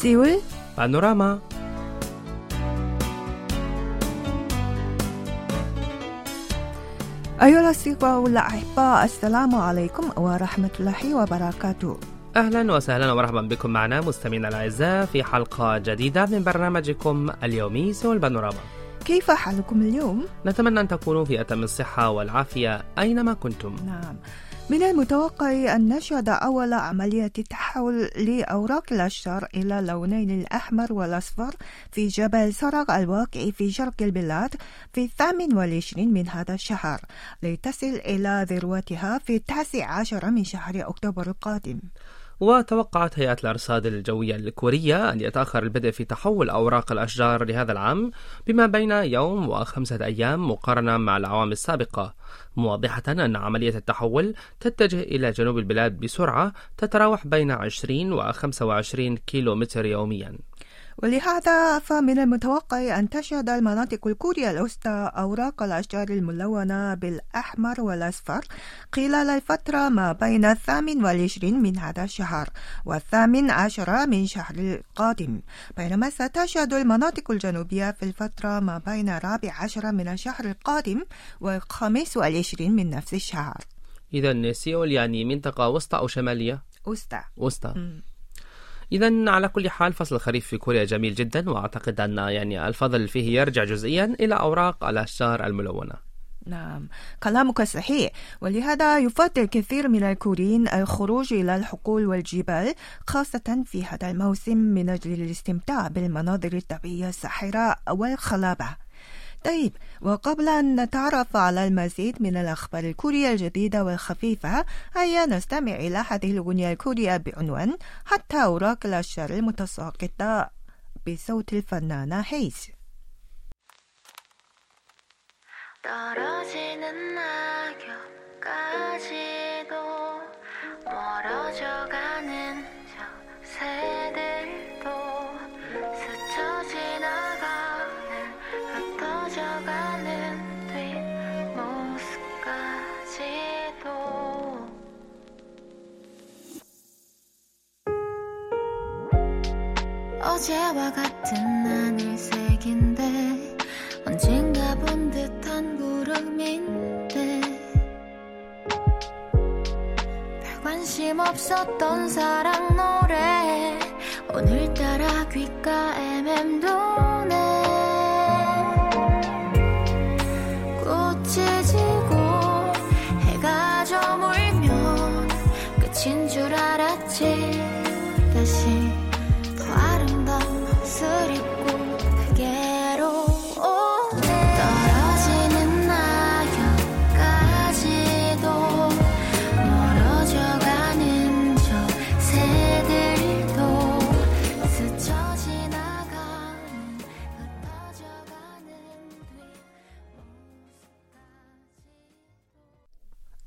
سيول بانوراما أيها الأصدقاء والأحباء السلام عليكم ورحمة الله وبركاته. أهلا وسهلا ومرحبا بكم معنا مستمعينا الأعزاء في حلقة جديدة من برنامجكم اليومي سوى البانوراما كيف حالكم اليوم؟ نتمنى أن تكونوا في أتم الصحة والعافية أينما كنتم. نعم. من المتوقع أن نشهد أول عملية تحول لأوراق الأشجار إلى اللونين الأحمر والأصفر في جبل سرق الواقع في شرق البلاد في الثامن والعشرين من هذا الشهر لتصل إلى ذروتها في التاسع عشر من شهر أكتوبر القادم. وتوقعت هيئة الأرصاد الجوية الكورية أن يتأخر البدء في تحول أوراق الأشجار لهذا العام بما بين يوم وخمسة أيام مقارنة مع الأعوام السابقة. موضحة أن عملية التحول تتجه إلى جنوب البلاد بسرعة تتراوح بين 20 و 25 كيلو متر يومياً. ولهذا فمن المتوقع أن تشهد المناطق الكورية الوسطى أوراق الأشجار الملونة بالأحمر والأصفر خلال الفترة ما بين الثامن والعشرين من هذا الشهر والثامن عشر من شهر القادم بينما ستشهد المناطق الجنوبية في الفترة ما بين الرابع عشر من الشهر القادم والخامس والعشرين من نفس الشهر إذا سيول يعني منطقة وسطى أو شمالية؟ وسطى وسطى. إذا على كل حال فصل الخريف في كوريا جميل جدا وأعتقد أن يعني الفضل فيه يرجع جزئيا إلى أوراق الأشجار الملونة. نعم. كلامك صحيح. ولهذا يفضل كثير من الكوريين الخروج إلى الحقول والجبال خاصة في هذا الموسم من أجل الاستمتاع بالمناظر الطبيعية الساحرة والخلابة. طيب وقبل أن نتعرف على المزيد من الأخبار الكورية الجديدة والخفيفة هيا نستمع إلى هذه الأغنية الكورية بعنوان حتى أوراق الأشجار المتساقطة بصوت الفنانة هيز 떨어지는 낙엽까지도 멀어져가는 저 새 어제와 같은 하늘색인데 언젠가 본 듯한 구름인데 별 관심 없었던 사랑 노래 오늘따라 귓가에 맴도네 꽃이 지고 해가 저물면 끝인 줄 알았지 다시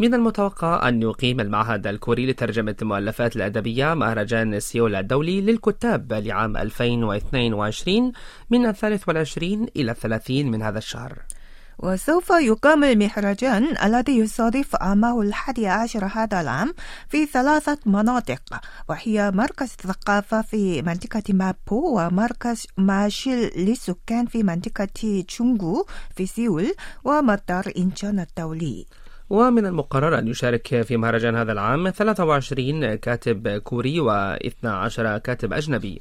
من المتوقع أن يقيم المعهد الكوري لترجمة المؤلفات الأدبية مهرجان سيول الدولي للكتاب لعام 2022 من الثالث والعشرين إلى الثلاثين من هذا الشهر. وسوف يقام المهرجان الذي يصادف عامه الحادي عشر هذا العام في ثلاثة مناطق وهي مركز الثقافة في منطقة مابو ومركز ماشيل للسكان في منطقة جونغنو في سيول ومطار إنتشون الدولي. ومن المقرر أن يشارك في مهرجان هذا العام 23 كاتب كوري و12 كاتب أجنبي.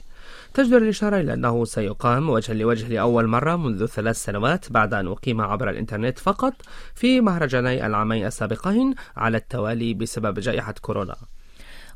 تجدر الإشارة إلى أنه سيقام وجها لوجه لأول مرة منذ ثلاث سنوات بعد أن أقيم عبر الإنترنت فقط في مهرجاني العامين السابقين على التوالي بسبب جائحة كورونا.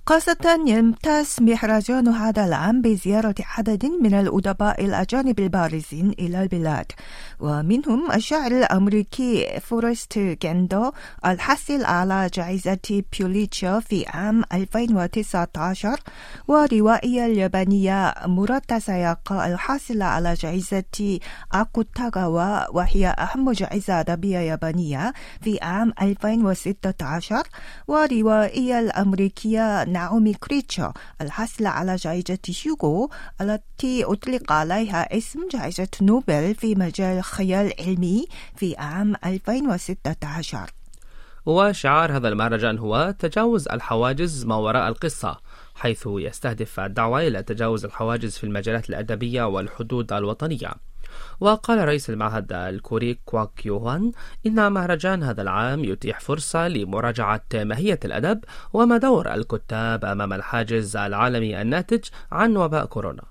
خاصة يمتاز مهرجان هذا العام بزيارة عدد من الأدباء الأجانب البارزين إلى البلاد. ومنهم الشاعر الأمريكي فورست جاندر الحاصل على جائزة بوليتزر في عام 2019 والروائية اليابانية موراتا ساياكا الحاصلة على جائزة أكوتاغاوا وهي أهم جائزة أدبية يابانية في عام 2016 والروائية الأمريكية ناومي كريتشر الحاصلة على جائزة هيوغو التي أطلق عليها اسم جائزة نوبل في مجال الخيال العلمي في عام 2016 وشعار هذا المهرجان هو تجاوز الحواجز ما وراء القصة حيث يستهدف الدعوة إلى تجاوز الحواجز في المجالات الأدبية والحدود الوطنية. وقال رئيس المعهد الكوري كواك يوهان إن مهرجان هذا العام يتيح فرصة لمراجعة ماهية الأدب وما دور الكتاب أمام الحاجز العالمي الناتج عن وباء كورونا.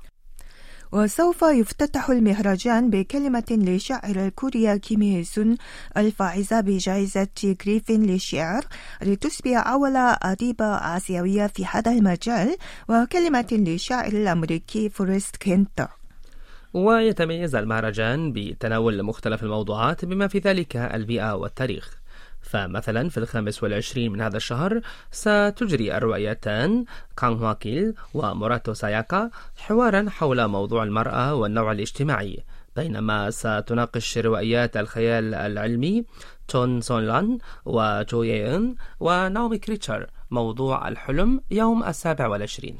وسوف يفتتح المهرجان بكلمة لشاعرة كوريا كيم هي سون الفائزة بجائزة جريفين للشعر لتصبح أول أديبة آسيوية في هذا المجال وكلمة للشاعر الأمريكي فورست جاندر. ويتميز المهرجان بتناول مختلف الموضوعات بما في ذلك البيئة والتاريخ. فمثلا في الخامس والعشرين من هذا الشهر ستجري الروائيتان كانغ هواكيل وموراتا ساياكا حوارا حول موضوع المرأة والنوع الاجتماعي. بينما ستناقش روائيات الخيال العلمي تون سون لأن وجو يين وناومي كريتشر موضوع الحلم يوم السابع والعشرين.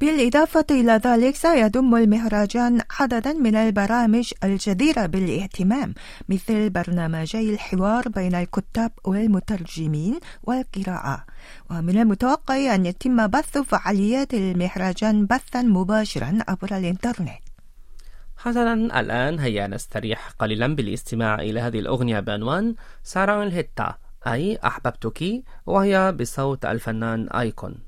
بالإضافة إلى ذلك سيضم المهرجان عددا من البرامج الجديرة بالاهتمام مثل برنامجي الحوار بين الكتاب والمترجمين والقراءة. ومن المتوقع أن يتم بث فعاليات المهرجان بثا مباشرا عبر الإنترنت. حسنا الآن هيا نستريح قليلا بالاستماع إلى هذه الأغنية بعنوان ساران الهتا أي أحببتك وهي بصوت الفنان آيكون.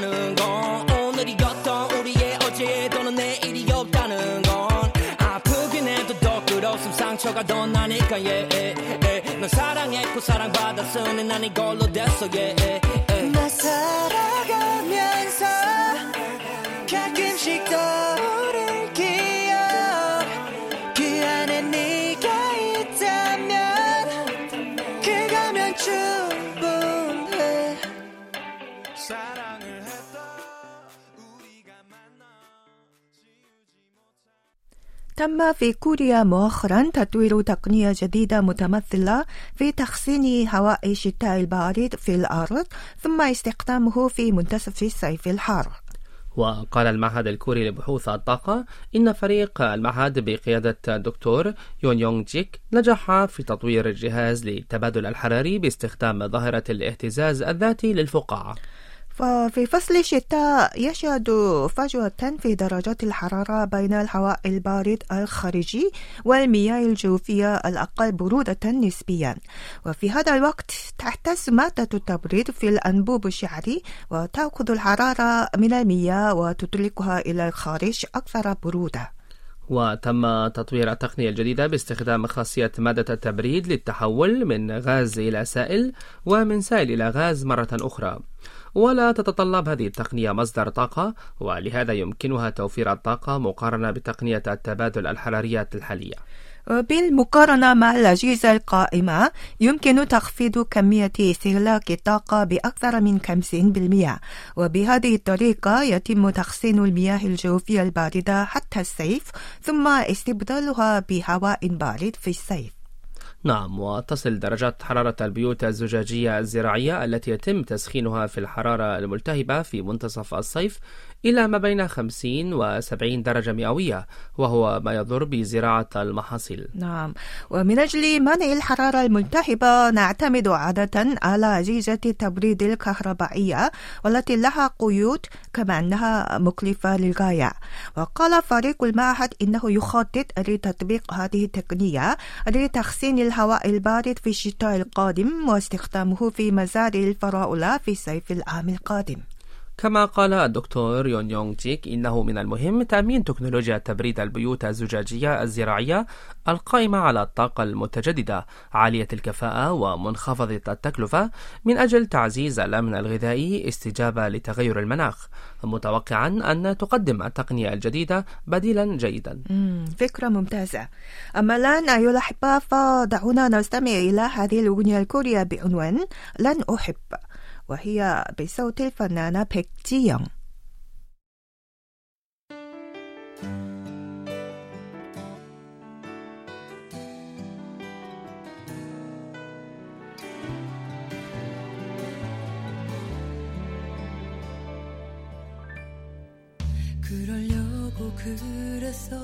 마주한다는 건 오늘이었던 우리의 어제 또는 내일이 없다는 건 아프긴 해도 더 끝없음 상처가 더 나니까 yeah, yeah, yeah. 널 사랑했고 사랑받았으니 난 이걸로 됐어 yeah, yeah, yeah. 나 살아가면서 가끔씩 떠 تم في كوريا مؤخرا تطوير تقنية جديدة متمثلة في تخزين هواء الشتاء البارد في الأرض ثم استخدامه في منتصف الصيف الحار. وقال المعهد الكوري لبحوث الطاقة إن فريق المعهد بقيادة الدكتور يون يونغ جيك نجح في تطوير الجهاز للتبادل الحراري باستخدام ظاهرة الاهتزاز الذاتي للفقاعة. ففي فصل الشتاء يشهد فجوة في درجات الحرارة بين الهواء البارد الخارجي والمياه الجوفية الأقل برودة نسبيا. وفي هذا الوقت تحتس مادة التبريد في الأنبوب الشعري وتأخذ الحرارة من المياه وتطلقها إلى الخارج أكثر برودة. وتم تطوير التقنية الجديدة باستخدام خاصية مادة التبريد للتحول من غاز إلى سائل ومن سائل إلى غاز مرة أخرى. ولا تتطلب هذه التقنية مصدر طاقة ولهذا يمكنها توفير الطاقة مقارنة بتقنية التبادل الحرارية الحالية. بالمقارنة مع الأجهزة القائمة يمكن تخفيض كمية استهلاك الطاقة بأكثر من 50% وبهذه الطريقة يتم تخزين المياه الجوفية الباردة حتى الصيف ثم استبدالها بهواء بارد في الصيف. نعم وتصل درجات حرارة البيوت الزجاجية الزراعية التي يتم تسخينها في الحرارة الملتهبة في منتصف الصيف. إلى ما بين 50 و 70 درجة مئوية وهو ما يضر بزراعة المحاصيل. نعم. ومن أجل منع الحرارة الملتهبة نعتمد عادة على أجهزة التبريد الكهربائية والتي لها قيود كما أنها مكلفة للغاية. وقال فريق المعهد إنه يخطط لتطبيق هذه التقنية لتخزين الهواء البارد في الشتاء القادم واستخدامه في مزارع الفراولة في صيف العام القادم. كما قال الدكتور يون يونغ جيك إنه من المهم تأمين تكنولوجيا تبريد البيوت الزجاجية الزراعية القائمة على الطاقة المتجددة عالية الكفاءة ومنخفضة التكلفة من أجل تعزيز الأمن الغذائي استجابة لتغير المناخ متوقعا أن تقدم التقنية الجديدة بديلا جيدا. فكرة ممتازة. أما الآن أيها الأحبة فدعونا نستمع إلى هذه الأغنية الكورية بعنوان لن أحب وهي بصوت الفنانة بيك جي يونغ 그러려고 그랬어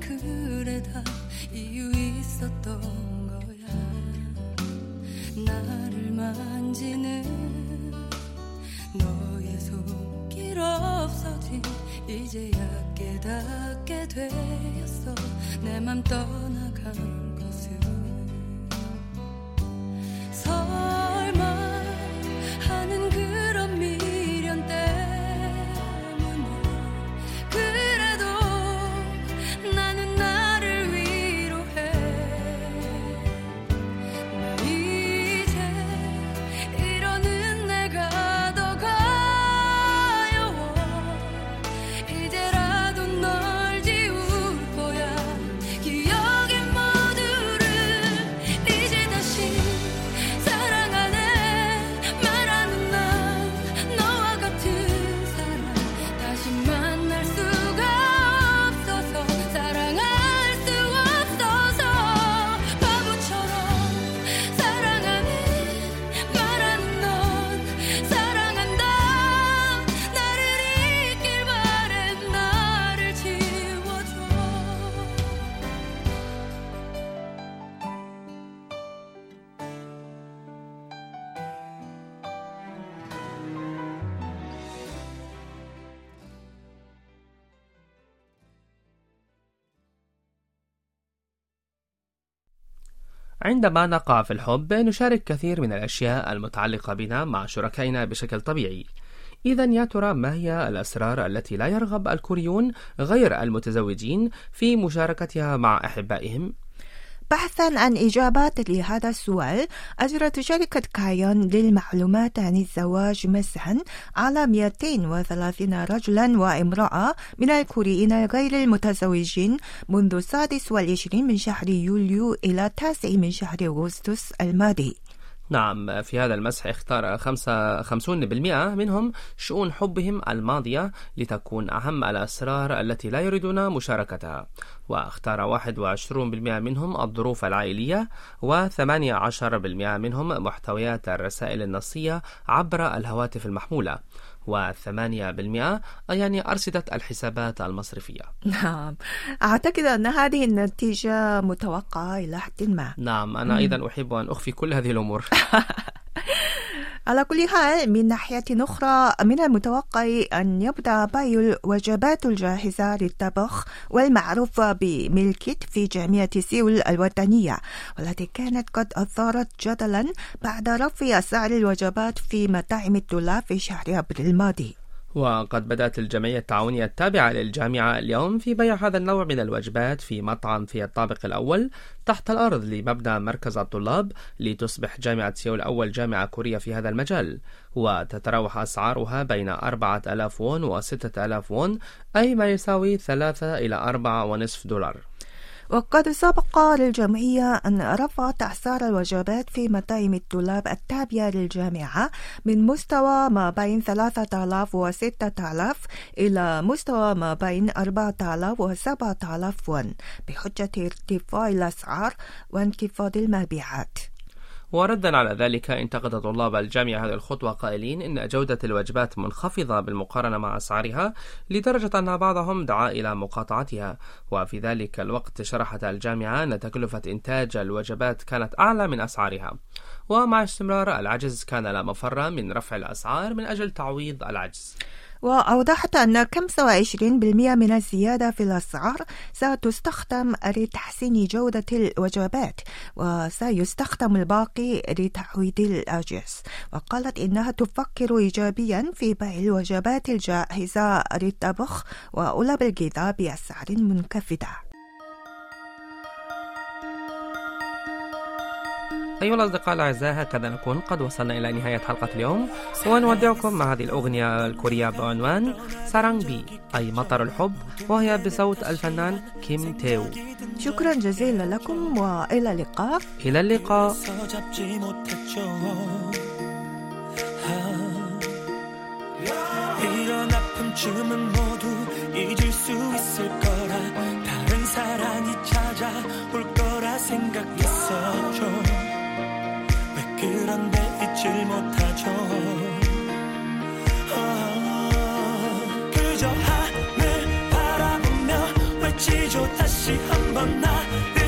그래 다 이유 있었던 거야. 나를 만지는 너의 손길 없어진 이제야 깨닫게 되었어. 내 맘 떠나간 것 عندما نقع في الحب نشارك كثير من الأشياء المتعلقة بنا مع شركائنا بشكل طبيعي إذا يا ترى ما هي الأسرار التي لا يرغب الكوريون غير المتزوجين في مشاركتها مع أحبائهم؟ بحثا عن إجابات لهذا السؤال أجرت شركة كايون للمعلومات عن الزواج مسحا على 230 رجلا وامرأة من الكوريين غير المتزوجين منذ السادس والعشرين من شهر يوليو إلى التاسع من شهر أغسطس الماضي. نعم في هذا المسح اختار خمسة خمسون بالمئة منهم شؤون حبهم الماضية لتكون أهم الأسرار التي لا يريدون مشاركتها. واختار 21 بالمئة منهم الظروف العائلية وثمانية عشر بالمئة منهم محتويات الرسائل النصية عبر الهواتف المحمولة. وثمانية بالمئة يعني أرصدة الحسابات المصرفية. نعم. أعتقد أن هذه النتيجة متوقعة إلى حد ما. نعم أنا أيضا أحب أن أخفي كل هذه الأمور. على كل حال من ناحية أخرى من المتوقع أن يبدأ بيع الوجبات الجاهزة للطبخ والمعروف بميلكيت في جامعة سيول الوطنية. والتي كانت قد أثارت جدلا بعد رفع أسعار الوجبات في مطاعم الطلاب في شهر أبريل الماضي. وقد بدأت الجمعية التعاونية التابعة للجامعة اليوم في بيع هذا النوع من الوجبات في مطعم في الطابق الأول تحت الأرض لمبنى مركز الطلاب لتصبح جامعة سيول أول جامعة كورية في هذا المجال. وتتراوح أسعارها بين 4000 وون و 6000 وون أي ما يساوي 3 إلى 4 ونصف دولار. وقد سبق للجمعية أن رفعت أسعار الوجبات في مطاعم الطلاب التابعة للجامعة من مستوى ما بين 3000 و 6000 إلى مستوى ما بين 4000 و 7000 وون بحجة ارتفاع الأسعار وانخفاض المبيعات. وردا على ذلك انتقد طلاب الجامعة هذه الخطوة قائلين إن جودة الوجبات منخفضة بالمقارنة مع أسعارها لدرجة أن بعضهم دعا إلى مقاطعتها. وفي ذلك الوقت شرحت الجامعة أن تكلفة إنتاج الوجبات كانت أعلى من أسعارها. ومع استمرار العجز كان لا مفر من رفع الأسعار من أجل تعويض العجز. وأوضحت أن 25% من الزيادة في الأسعار ستستخدم لتحسين جودة الوجبات وسيستخدم الباقي لتعويض الأجهزة. وقالت إنها تفكر إيجابيا في بيع الوجبات الجاهزة للطبخ وأولى الغذاء بأسعار منخفضة. أيها الأصدقاء الأعزاء هكذا نكون قد وصلنا إلى نهاية حلقة اليوم ونودعكم مع هذه الأغنية الكورية بعنوان سارانج بي أي مطر الحب وهي بصوت الفنان كيم تيو شكرا جزيلا لكم وإلى اللقاء إلى اللقاء 서 잡지 못했죠 아, 이런 아픔쯤은 모두 잊을 수 있을 거 그런데 잊질 못하죠. 아, 그저 하늘 바라보며 외치죠. 다시 한번 나를